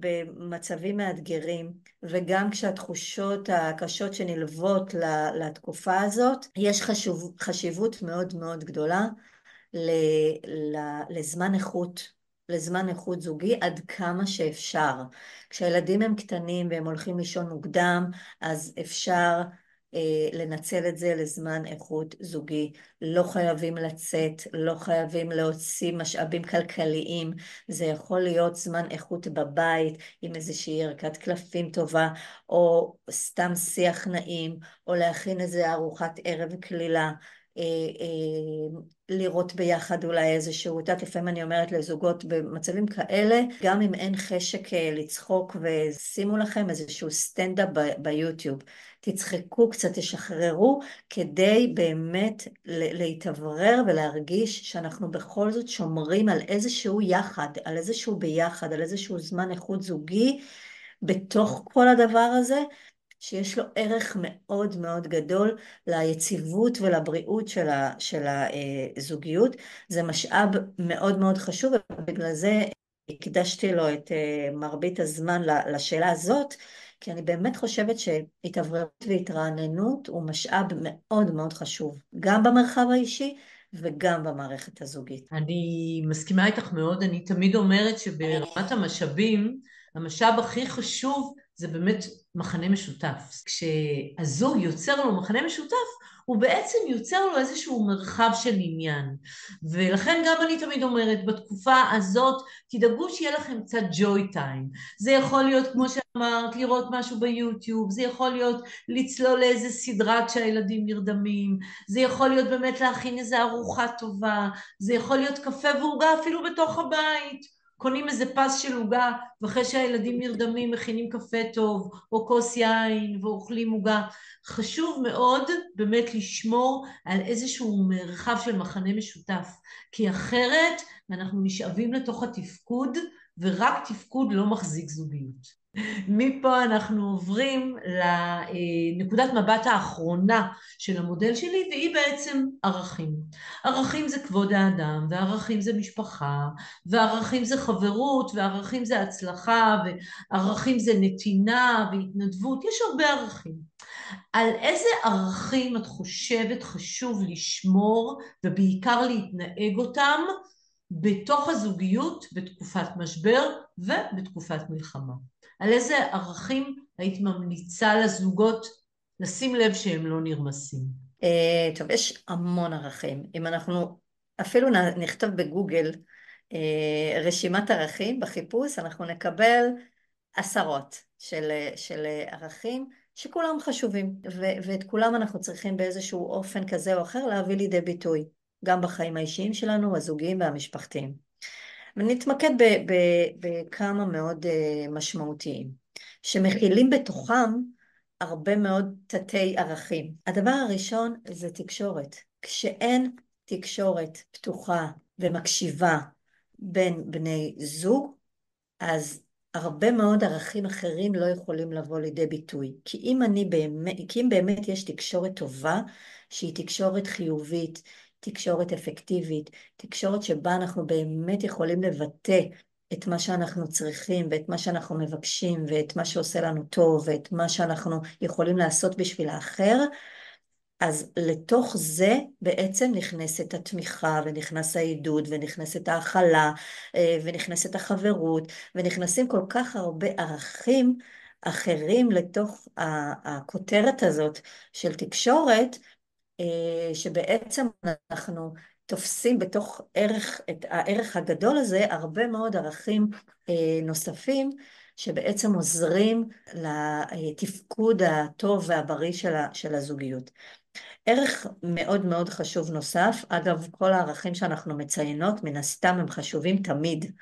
במצבים מאתגרים וגם כשהתחושות הקשות שנלוות לתקופה הזאת, יש חשוב, חשיבות מאוד מאוד גדולה לזמן איכות, לזמן איכות זוגי עד כמה שאפשר. כשהילדים הם קטנים והם הולכים לישון מוקדם, אז אפשר לנצל את זה לזמן איכות זוגי. לא חייבים לצאת, לא חייבים להוציא משאבים כלכליים, זה יכול להיות זמן איכות בבית עם איזושהי ערכת קלפים טובה, או סתם שיח נעים, או להכין איזה ארוחת ערב קלילה. אה, אה, לראות ביחד אולי איזשהו, את יודעת, לפעמים אני אומרת לזוגות במצבים כאלה, גם אם אין חשק לצחוק ושימו לכם איזשהו סטנדאפ ביוטיוב. תצחקו קצת, תשחררו, כדי באמת להתאוורר ולהרגיש שאנחנו בכל זאת שומרים על איזשהו יחד, על איזשהו ביחד, על איזשהו זמן איכות זוגי בתוך כל הדבר הזה, שיש לו ערך מאוד מאוד גדול ליציבות ולבריאות של, ה, של הזוגיות. זה משאב מאוד מאוד חשוב, ובגלל זה הקדשתי לו את אה, מרבית הזמן לשאלה הזאת, כי אני באמת חושבת שהתאווררות והתרעננות הוא משאב מאוד מאוד חשוב, גם במרחב האישי וגם במערכת הזוגית. אני מסכימה איתך מאוד, אני תמיד אומרת שברמת המשאבים, המשאב הכי חשוב זה באמת מחנה משותף. כשהזוג יוצר לו מחנה משותף, הוא בעצם יוצר לו איזשהו מרחב של עניין. ולכן גם אני תמיד אומרת, בתקופה הזאת תדאגו שיהיה לכם קצת ג'וי טיים. זה יכול להיות, כמו שאמרת, לראות משהו ביוטיוב, זה יכול להיות לצלול לאיזה סדרה כשהילדים נרדמים, זה יכול להיות באמת להכין איזה ארוחה טובה, זה יכול להיות קפה ועוגה אפילו בתוך הבית. קונים איזה פס של עוגה, ואחרי שהילדים נרדמים מכינים קפה טוב, או כוס יין, ואוכלים עוגה. חשוב מאוד באמת לשמור על איזשהו מרחב של מחנה משותף, כי אחרת אנחנו נשאבים לתוך התפקוד, ורק תפקוד לא מחזיק זוגיות. מפה אנחנו עוברים לנקודת מבט האחרונה של המודל שלי, והיא בעצם ערכים. ערכים זה כבוד האדם, וערכים זה משפחה, וערכים זה חברות, וערכים זה הצלחה, וערכים זה נתינה והתנדבות, יש הרבה ערכים. על איזה ערכים את חושבת חשוב לשמור, ובעיקר להתנהג אותם, בתוך הזוגיות בתקופת משבר ובתקופת מלחמה? על איזה ערכים היית ממליצה לזוגות לשים לב שהם לא נרמסים? Uh, טוב, יש המון ערכים. אם אנחנו אפילו נכתוב בגוגל uh, רשימת ערכים בחיפוש, אנחנו נקבל עשרות של, של ערכים שכולם חשובים, ו- ואת כולם אנחנו צריכים באיזשהו אופן כזה או אחר להביא לידי ביטוי, גם בחיים האישיים שלנו, הזוגיים והמשפחתיים. ונתמקד בכמה מאוד אה, משמעותיים, שמכילים בתוכם הרבה מאוד תתי ערכים. הדבר הראשון זה תקשורת. כשאין תקשורת פתוחה ומקשיבה בין בני זוג, אז הרבה מאוד ערכים אחרים לא יכולים לבוא לידי ביטוי. כי אם, אני באמת, כי אם באמת יש תקשורת טובה, שהיא תקשורת חיובית, תקשורת אפקטיבית, תקשורת שבה אנחנו באמת יכולים לבטא את מה שאנחנו צריכים ואת מה שאנחנו מבקשים ואת מה שעושה לנו טוב ואת מה שאנחנו יכולים לעשות בשביל האחר, אז לתוך זה בעצם נכנסת התמיכה ונכנס העידוד ונכנסת ההכלה אה, ונכנסת החברות ונכנסים כל כך הרבה ערכים אחרים לתוך הכותרת הזאת של תקשורת שבעצם אנחנו תופסים בתוך ערך, את הערך הגדול הזה, הרבה מאוד ערכים אה, נוספים שבעצם עוזרים לתפקוד הטוב והבריא של הזוגיות. ערך מאוד מאוד חשוב נוסף, אגב כל הערכים שאנחנו מציינות מן הסתם הם חשובים תמיד,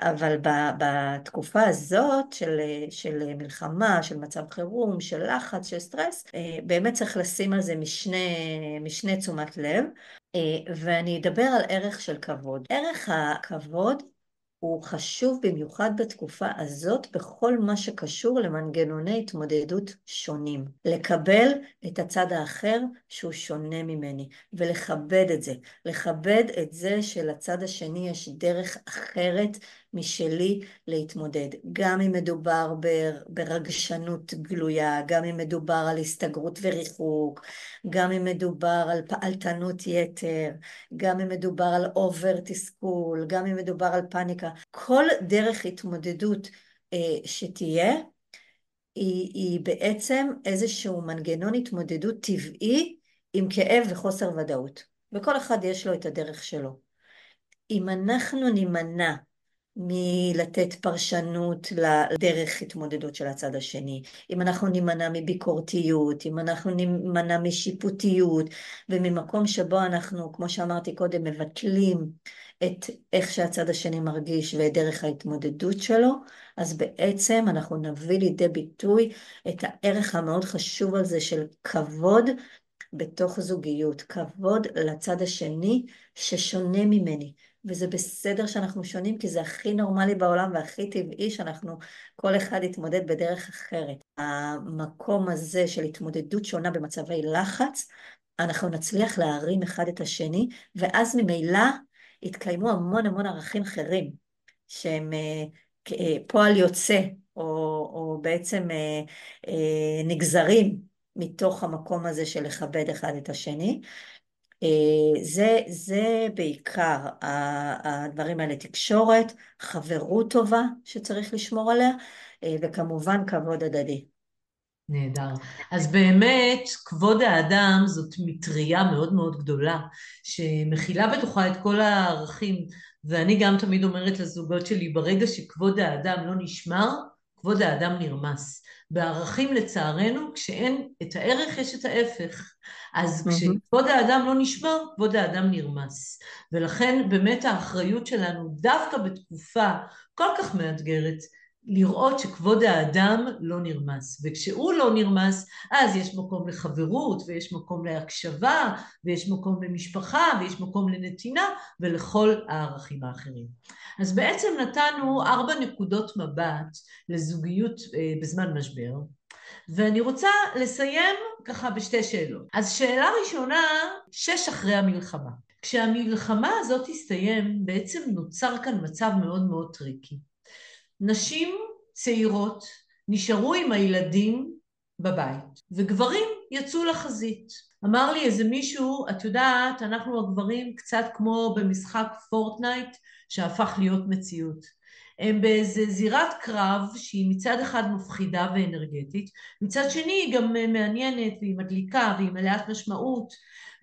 אבל בתקופה הזאת של, של מלחמה, של מצב חירום, של לחץ, של סטרס, באמת צריך לשים על זה משנה, משנה תשומת לב. ואני אדבר על ערך של כבוד. ערך הכבוד הוא חשוב במיוחד בתקופה הזאת בכל מה שקשור למנגנוני התמודדות שונים. לקבל את הצד האחר שהוא שונה ממני, ולכבד את זה. לכבד את זה שלצד השני יש דרך אחרת משלי להתמודד. גם אם מדובר ברגשנות גלויה, גם אם מדובר על הסתגרות וריחוק, גם אם מדובר על פעלתנות יתר, גם אם מדובר על אובר תסכול, גם אם מדובר על פאניקה. כל דרך התמודדות אה, שתהיה, היא, היא בעצם איזשהו מנגנון התמודדות טבעי עם כאב וחוסר ודאות. וכל אחד יש לו את הדרך שלו. אם אנחנו נימנע מלתת פרשנות לדרך התמודדות של הצד השני, אם אנחנו נימנע מביקורתיות, אם אנחנו נימנע משיפוטיות, וממקום שבו אנחנו, כמו שאמרתי קודם, מבטלים את איך שהצד השני מרגיש ואת דרך ההתמודדות שלו, אז בעצם אנחנו נביא לידי ביטוי את הערך המאוד חשוב הזה של כבוד בתוך זוגיות, כבוד לצד השני ששונה ממני. וזה בסדר שאנחנו שונים, כי זה הכי נורמלי בעולם והכי טבעי שאנחנו, כל אחד יתמודד בדרך אחרת. המקום הזה של התמודדות שונה במצבי לחץ, אנחנו נצליח להרים אחד את השני, ואז ממילא יתקיימו המון המון ערכים אחרים, שהם אה, אה, פועל יוצא, או, או בעצם אה, נגזרים מתוך המקום הזה של לכבד אחד את השני. אה, זה, זה בעיקר הדברים האלה, תקשורת, חברות טובה שצריך לשמור עליה, אה, וכמובן כבוד הדדי. נהדר. אז באמת, כבוד האדם זאת מטריה מאוד מאוד גדולה, שמכילה בתוכה את כל הערכים, ואני גם תמיד אומרת לזוגות שלי, ברגע שכבוד האדם לא נשמר, כבוד האדם נרמס. בערכים לצערנו, כשאין את הערך יש את ההפך. אז mm-hmm. כשכבוד האדם לא נשמר, כבוד האדם נרמס. ולכן באמת האחריות שלנו, דווקא בתקופה כל כך מאתגרת, לראות שכבוד האדם לא נרמס. וכשהוא לא נרמס, אז יש מקום לחברות, ויש מקום להקשבה, ויש מקום למשפחה, ויש מקום לנתינה, ולכל הערכים האחרים. אז בעצם נתנו ארבע נקודות מבט לזוגיות אה, בזמן משבר, ואני רוצה לסיים ככה בשתי שאלות. אז שאלה ראשונה, שש אחרי המלחמה. כשהמלחמה הזאת תסתיים, בעצם נוצר כאן מצב מאוד מאוד tricky. נשים צעירות נשארו עם הילדים בבית, וגברים יצאו לחזית. אמר לי איזה מישהו, את יודעת, אנחנו הגברים קצת כמו במשחק פורטנייט שהפך להיות מציאות. הם באיזה זירת קרב שהיא מצד אחד מפחידה ואנרגטית, מצד שני היא גם מעניינת והיא מדליקה והיא מלאת משמעות,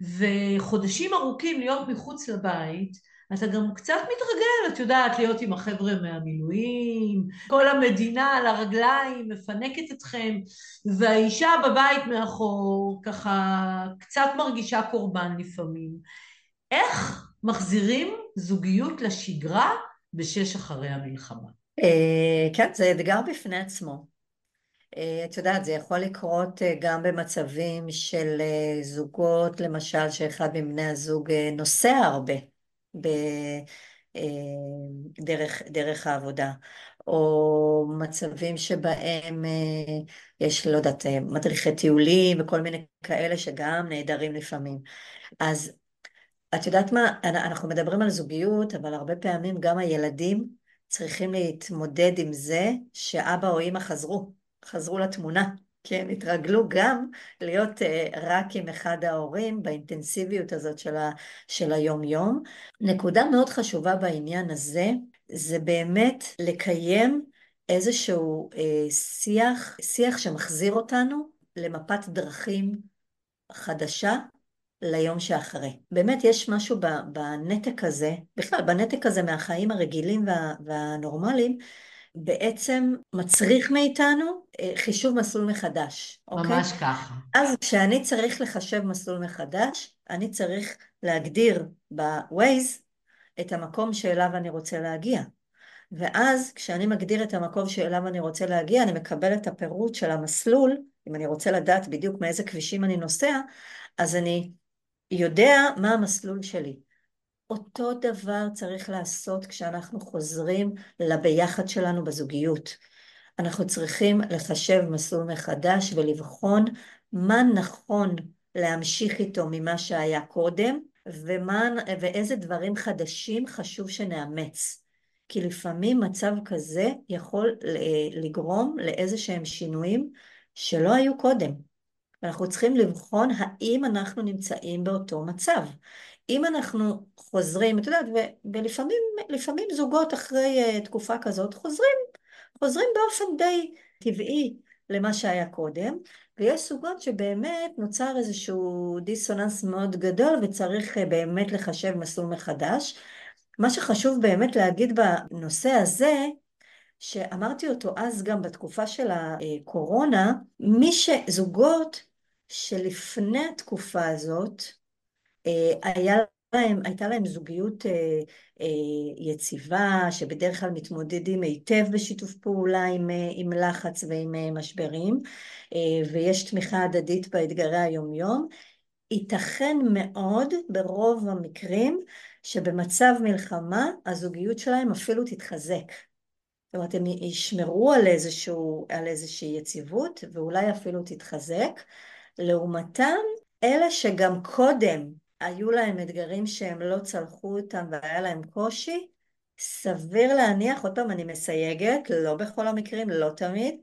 וחודשים ארוכים להיות מחוץ לבית אתה גם קצת מתרגל, את יודעת, להיות עם החבר'ה מהמילואים, כל המדינה על הרגליים מפנקת אתכם, והאישה בבית מאחור ככה קצת מרגישה קורבן לפעמים. איך מחזירים זוגיות לשגרה בשש אחרי המלחמה? אה, כן, זה אתגר בפני עצמו. אה, את יודעת, זה יכול לקרות אה, גם במצבים של זוגות, למשל, שאחד מבני הזוג נוסע הרבה. בדרך אה, דרך העבודה, או מצבים שבהם אה, יש, לא יודעת, אה, מדריכי טיולים וכל מיני כאלה שגם נעדרים לפעמים. אז את יודעת מה, אנחנו מדברים על זוגיות, אבל הרבה פעמים גם הילדים צריכים להתמודד עם זה שאבא או אימא חזרו, חזרו לתמונה. כן, התרגלו גם להיות uh, רק עם אחד ההורים באינטנסיביות הזאת של, ה, של היום-יום. נקודה מאוד חשובה בעניין הזה, זה באמת לקיים איזשהו uh, שיח, שיח שמחזיר אותנו למפת דרכים חדשה ליום שאחרי. באמת יש משהו בנתק הזה, בכלל בנתק הזה מהחיים הרגילים וה, והנורמליים, בעצם מצריך מאיתנו אה, חישוב מסלול מחדש. אוקיי? ממש? ככה. אז כשאני צריך לחשב מסלול מחדש, אני צריך להגדיר ב-Waze את המקום שאליו אני רוצה להגיע. ואז כשאני מגדיר את המקום שאליו אני רוצה להגיע, אני מקבל את הפירוט של המסלול, אם אני רוצה לדעת בדיוק מאיזה כבישים אני נוסע, אז אני יודע מה המסלול שלי. אותו דבר צריך לעשות כשאנחנו חוזרים לביחד שלנו בזוגיות. אנחנו צריכים לחשב מסלול מחדש ולבחון מה נכון להמשיך איתו ממה שהיה קודם, ומה, ואיזה דברים חדשים חשוב שנאמץ. כי לפעמים מצב כזה יכול לגרום לאיזה שהם שינויים שלא היו קודם. אנחנו צריכים לבחון האם אנחנו נמצאים באותו מצב. אם אנחנו חוזרים, את יודעת, ולפעמים זוגות אחרי uh, תקופה כזאת חוזרים, חוזרים באופן די טבעי למה שהיה קודם, ויש זוגות שבאמת נוצר איזשהו דיסוננס מאוד גדול וצריך uh, באמת לחשב מסלול מחדש. מה שחשוב באמת להגיד בנושא הזה, שאמרתי אותו אז גם בתקופה של הקורונה, מי שזוגות שלפני התקופה הזאת, אה, היה להם, הייתה להם זוגיות אה, אה, יציבה, שבדרך כלל מתמודדים היטב בשיתוף פעולה עם, עם לחץ ועם משברים, ויש תמיכה הדדית באתגרי היומיום. ייתכן מאוד ברוב המקרים שבמצב מלחמה הזוגיות שלהם אפילו תתחזק. זאת אומרת, הם ישמרו על, איזשהו, על איזושהי יציבות ואולי אפילו תתחזק. לעומתם, אלה שגם קודם היו להם אתגרים שהם לא צלחו אותם והיה להם קושי, סביר להניח, עוד פעם אני מסייגת, לא בכל המקרים, לא תמיד,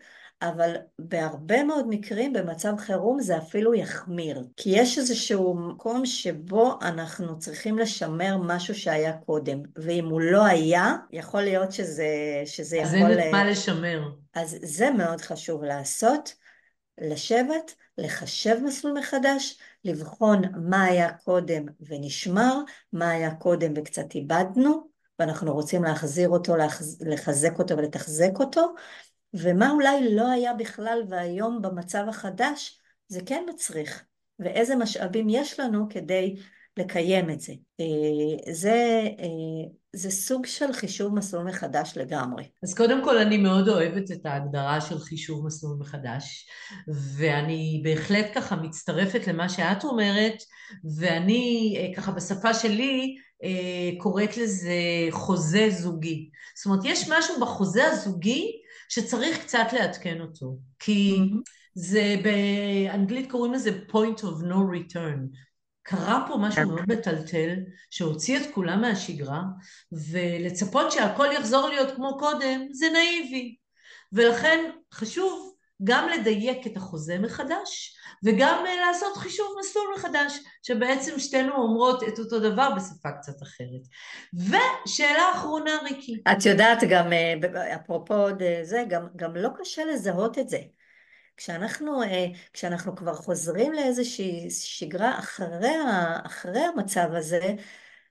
אבל בהרבה מאוד מקרים במצב חירום זה אפילו יחמיר. כי יש איזשהו מקום שבו אנחנו צריכים לשמר משהו שהיה קודם, ואם הוא לא היה, יכול להיות שזה, שזה אז יכול... אז אין מה לשמר. אז זה מאוד חשוב לעשות, לשבת, לחשב מסלול מחדש, לבחון מה היה קודם ונשמר, מה היה קודם וקצת איבדנו, ואנחנו רוצים להחזיר אותו, לחזק אותו ולתחזק אותו, ומה אולי לא היה בכלל והיום במצב החדש זה כן מצריך, ואיזה משאבים יש לנו כדי לקיים את זה. אה, זה, אה, זה סוג של חישוב מסלול מחדש לגמרי. אז קודם כל אני מאוד אוהבת את ההגדרה של חישוב מסלול מחדש, ואני בהחלט ככה מצטרפת למה שאת אומרת, ואני אה, ככה בשפה שלי קוראת לזה חוזה זוגי. זאת אומרת, יש משהו בחוזה הזוגי שצריך קצת לעדכן אותו, כי mm-hmm. זה באנגלית קוראים לזה point of no return. קרה פה משהו. מאוד מטלטל, שהוציא את כולם מהשגרה, ולצפות שהכל יחזור להיות כמו קודם, זה נאיבי. ולכן חשוב גם לדייק את החוזה מחדש, וגם אה, לעשות חישוב מסלול מחדש, שבעצם שתינו אומרות את אותו דבר בשפה קצת אחרת. ושאלה אחרונה, ריקי. את יודעת גם, אה, אפרופו זה, גם, גם לא קשה לזהות את זה. כשאנחנו, אה, כשאנחנו כבר חוזרים לאיזושהי שגרה אחרי, אחרי המצב הזה,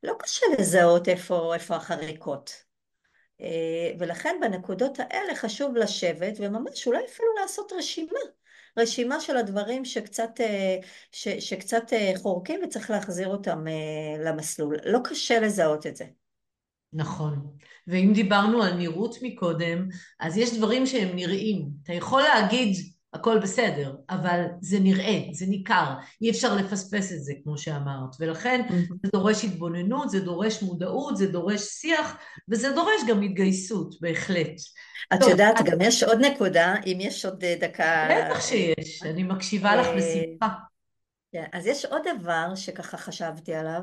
לא קשה לזהות איפה, איפה החריקות. אה, ולכן בנקודות האלה חשוב לשבת וממש אולי אפילו לעשות רשימה. רשימה של הדברים שקצת, אה, ש, שקצת חורקים וצריך להחזיר אותם למסלול. לא קשה לזהות את זה. נכון. ואם דיברנו על נראות מקודם, אז יש דברים שהם נראים. אתה יכול להגיד, הכל בסדר, אבל זה נראה, זה ניכר, אי אפשר לפספס את זה כמו שאמרת, ולכן mm-hmm. זה דורש התבוננות, זה דורש מודעות, זה דורש שיח, וזה דורש גם התגייסות, בהחלט. את טוב, יודעת, את... גם יש עוד נקודה, אם יש עוד אה, דקה... בטח שיש, אני מקשיבה לך אה, בשמחה. כן, אז יש עוד דבר שככה חשבתי עליו,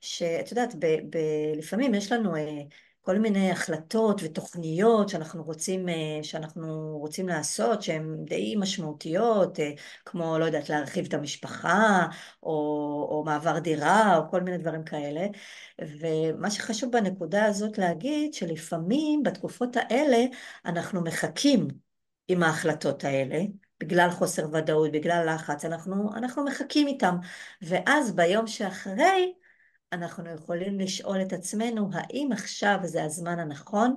שאת יודעת, ב, ב, לפעמים יש לנו אה, כל מיני החלטות ותוכניות שאנחנו רוצים, אה, שאנחנו רוצים לעשות, שהן די משמעותיות, אה, כמו, לא יודעת, להרחיב את המשפחה, או, או מעבר דירה, או כל מיני דברים כאלה. ומה שחשוב בנקודה הזאת להגיד, שלפעמים בתקופות האלה אנחנו מחכים עם ההחלטות האלה, בגלל חוסר ודאות, בגלל לחץ, אנחנו, אנחנו מחכים איתם. ואז ביום שאחרי, אנחנו יכולים לשאול את עצמנו, האם עכשיו זה הזמן הנכון?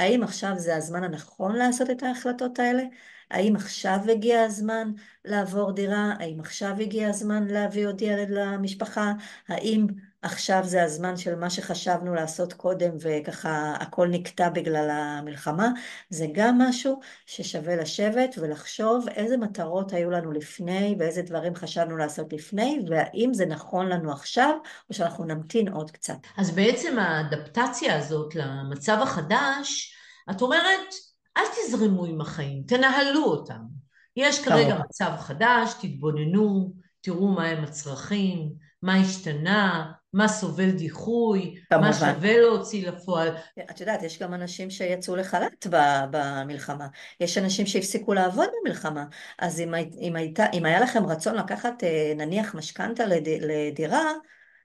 האם עכשיו זה הזמן הנכון לעשות את ההחלטות האלה? האם עכשיו הגיע הזמן לעבור דירה? האם עכשיו הגיע הזמן להביא עוד ילד למשפחה? האם עכשיו זה הזמן של מה שחשבנו לעשות קודם וככה הכל נקטע בגלל המלחמה, זה גם משהו ששווה לשבת ולחשוב איזה מטרות היו לנו לפני ואיזה דברים חשבנו לעשות לפני והאם זה נכון לנו עכשיו או שאנחנו נמתין עוד קצת. אז בעצם האדפטציה הזאת למצב החדש, את אומרת, אל תזרמו עם החיים, תנהלו אותם. יש כרגע מצב חדש, תתבוננו, תראו מהם הצרכים, מה השתנה, מה סובל דיחוי, כמובן. מה שווה להוציא לפועל. את יודעת, יש גם אנשים שיצאו לחל"ת במלחמה, יש אנשים שהפסיקו לעבוד במלחמה, אז אם, אם, הייתה, אם היה לכם רצון לקחת אה, נניח משכנתה לד, לדירה,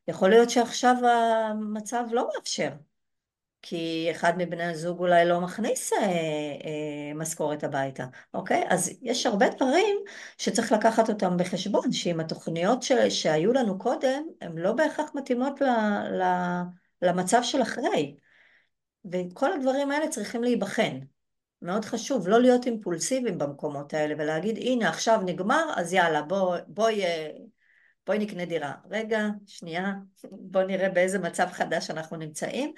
יכול להיות שעכשיו המצב לא מאפשר. כי אחד מבני הזוג אולי לא מכניס אה, אה, משכורת הביתה, אוקיי? אז יש הרבה דברים שצריך לקחת אותם בחשבון, שאם התוכניות ש, שהיו לנו קודם, הן לא בהכרח מתאימות ל, ל, למצב של אחרי. וכל הדברים האלה צריכים להיבחן. מאוד חשוב לא להיות אימפולסיביים במקומות האלה ולהגיד הנה עכשיו נגמר אז יאללה בוא, בואי, אה, בואי נקנה דירה. רגע, שנייה, [laughs] בוא נראה באיזה מצב חדש אנחנו נמצאים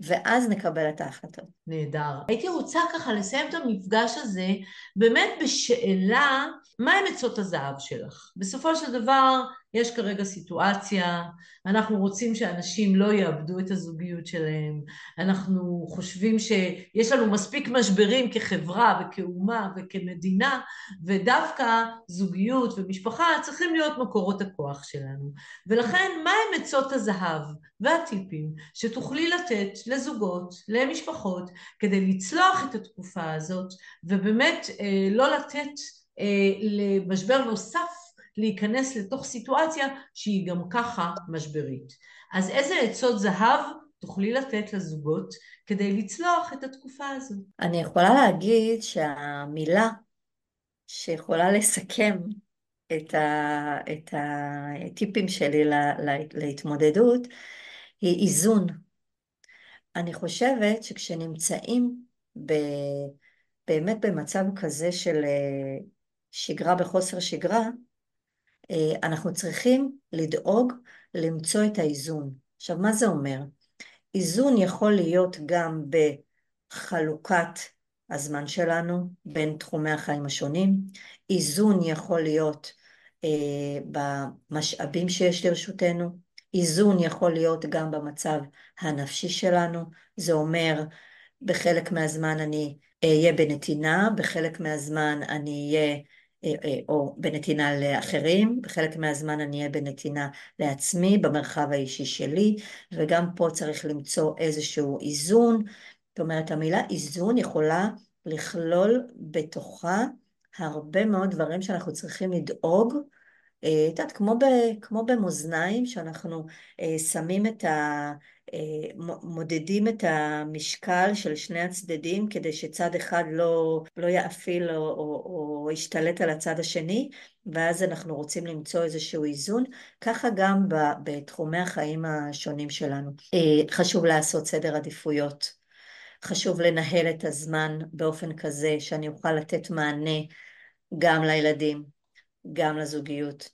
ואז נקבל את ההחלטות. נהדר. הייתי רוצה ככה לסיים את המפגש הזה באמת בשאלה, מהם עצות הזהב שלך? בסופו של דבר, יש כרגע סיטואציה, אנחנו רוצים שאנשים לא יאבדו את הזוגיות שלהם, אנחנו חושבים שיש לנו מספיק משברים כחברה וכאומה וכמדינה, ודווקא זוגיות ומשפחה צריכים להיות מקורות הכוח שלנו. ולכן, מהם עצות הזהב והטיפים שתוכלי לתת לזוגות, למשפחות, כדי לצלוח את התקופה הזאת, ובאמת אה, לא לתת אה, למשבר נוסף להיכנס לתוך סיטואציה שהיא גם ככה משברית. אז איזה עצות זהב תוכלי לתת לזוגות כדי לצלוח את התקופה הזאת? אני יכולה להגיד שהמילה שיכולה לסכם את, ה, את הטיפים שלי לה, לה, להתמודדות היא איזון. אני חושבת שכשנמצאים ב, באמת במצב כזה של אה, שגרה בחוסר שגרה, אנחנו צריכים לדאוג למצוא את האיזון. עכשיו, מה זה אומר? איזון יכול להיות גם בחלוקת הזמן שלנו בין תחומי החיים השונים, איזון יכול להיות אה, במשאבים שיש לרשותנו, איזון יכול להיות גם במצב הנפשי שלנו, זה אומר בחלק מהזמן אני אהיה בנתינה, בחלק מהזמן אני אהיה אה, אה, או בנתינה לאחרים, בחלק מהזמן אני אהיה בנתינה לעצמי, במרחב האישי שלי, וגם פה צריך למצוא איזשהו איזון. זאת אומרת, המילה איזון יכולה לכלול בתוכה הרבה מאוד דברים שאנחנו צריכים לדאוג אה, את יודעת, כמו, במאזניים, שאנחנו אה, שמים את ה... אה, מודדים את המשקל של שני הצדדים כדי שצד אחד לא, לא יאפיל או, או, או ישתלט על הצד השני, ואז אנחנו רוצים למצוא איזשהו איזון, ככה גם בתחומי החיים השונים שלנו. חשוב לעשות סדר עדיפויות, חשוב לנהל את הזמן באופן כזה שאני אוכל לתת מענה גם לילדים, גם לזוגיות,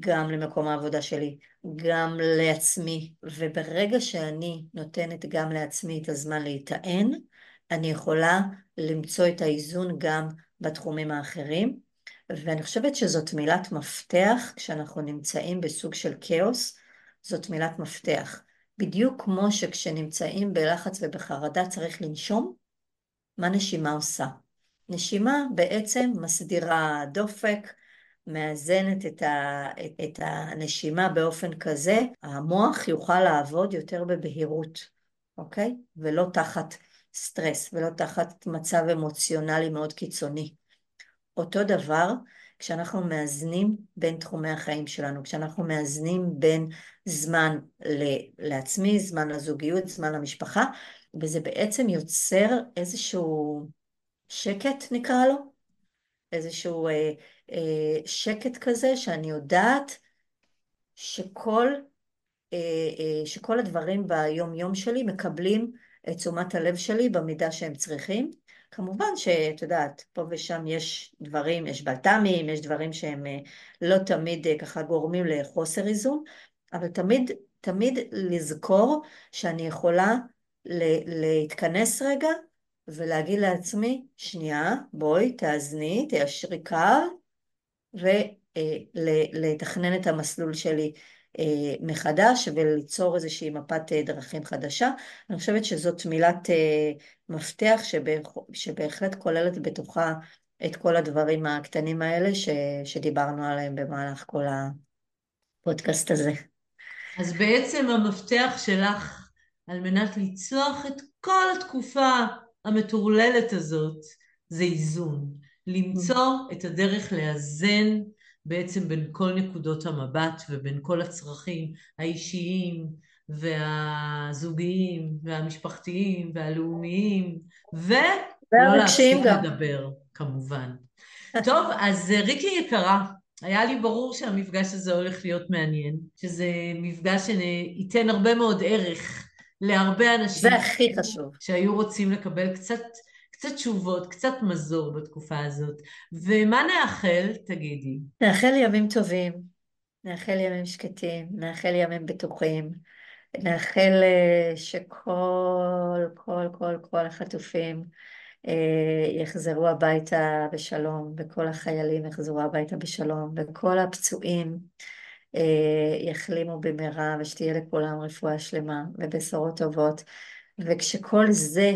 גם למקום העבודה שלי, גם לעצמי, וברגע שאני נותנת גם לעצמי את הזמן להיטען, אני יכולה למצוא את האיזון גם בתחומים האחרים, ואני חושבת שזאת מילת מפתח כשאנחנו נמצאים בסוג של כאוס, זאת מילת מפתח. בדיוק כמו שכשנמצאים בלחץ ובחרדה צריך לנשום, מה נשימה עושה? נשימה בעצם מסדירה דופק, מאזנת את, ה, את, את הנשימה באופן כזה, המוח יוכל לעבוד יותר בבהירות, אוקיי? ולא תחת סטרס ולא תחת מצב אמוציונלי מאוד קיצוני. אותו דבר כשאנחנו מאזנים בין תחומי החיים שלנו, כשאנחנו מאזנים בין זמן לעצמי, זמן לזוגיות, זמן למשפחה, וזה בעצם יוצר איזשהו שקט נקרא לו, איזשהו אה, אה, שקט כזה שאני יודעת שכל, אה, אה, שכל הדברים ביום יום שלי מקבלים את תשומת הלב שלי במידה שהם צריכים. כמובן שאת יודעת, פה ושם יש דברים, יש בלת"מים, יש דברים שהם אה, לא תמיד אה, ככה גורמים לחוסר איזון, אבל תמיד תמיד לזכור שאני יכולה להתכנס רגע ולהגיד לעצמי, שנייה, בואי, תאזני, תיישרי קו, ולתכנן את המסלול שלי אה, מחדש וליצור איזושהי מפת אה, דרכים חדשה. אני חושבת שזאת מילת אה, מפתח שבהחלט כוללת בתוכה את כל הדברים הקטנים האלה ש, שדיברנו עליהם במהלך כל הפודקאסט הזה. אז בעצם המפתח שלך על מנת לצלוח את כל התקופה המטורללת הזאת זה איזון. למצוא את הדרך לאזן בעצם בין כל נקודות המבט ובין כל הצרכים האישיים והזוגיים והמשפחתיים והלאומיים ולא להפסיק לדבר כמובן. טוב, אז ריקי יקרה, היה לי ברור שהמפגש הזה הולך להיות מעניין, שזה מפגש שייתן הרבה מאוד ערך להרבה אנשים. זה הכי חשוב. שהיו רוצים לקבל קצת, קצת תשובות, קצת מזור בתקופה הזאת. ומה נאחל, תגידי? נאחל ימים טובים, נאחל ימים שקטים, נאחל ימים בטוחים, נאחל אה, שכל, כל, כל, כל החטופים אה, יחזרו הביתה בשלום, וכל החיילים יחזרו הביתה בשלום, וכל הפצועים יחלימו במהרה, ושתהיה לכולם רפואה שלמה ובשורות טובות. וכשכל זה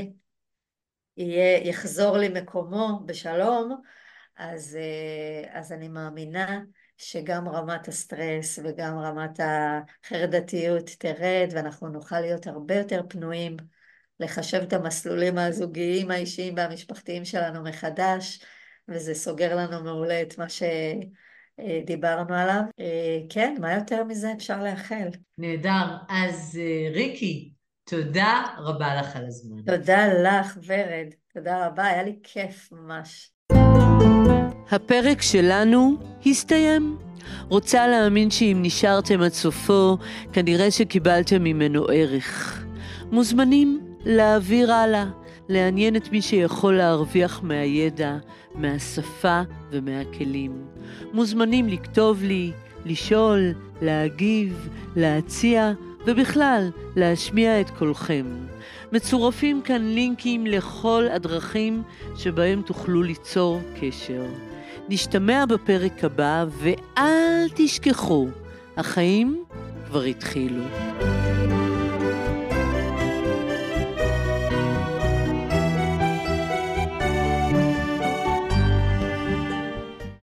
יהיה, יחזור למקומו בשלום, אז, אה, אז אני מאמינה שגם רמת הסטרס וגם רמת החרדתיות תרד, ואנחנו נוכל להיות הרבה יותר פנויים לחשב את המסלולים הזוגיים, האישיים והמשפחתיים שלנו מחדש, וזה סוגר לנו מעולה את מה שדיברנו עליו. אה, כן, מה יותר מזה אפשר לאחל? נהדר. אז אה, ריקי, תודה רבה לך על הזמן. תודה לך, ורד. תודה רבה, היה לי כיף ממש. הפרק שלנו הסתיים. רוצה להאמין שאם נשארתם עד סופו, כנראה שקיבלתם ממנו ערך. מוזמנים להעביר הלאה, לעניין את מי שיכול להרוויח מהידע, מהשפה ומהכלים. מוזמנים לכתוב לי, לשאול, להגיב, להציע, ובכלל, להשמיע את קולכם. מצורפים כאן לינקים לכל הדרכים שבהם תוכלו ליצור קשר. נשתמע בפרק הבא, ואל תשכחו, החיים כבר התחילו.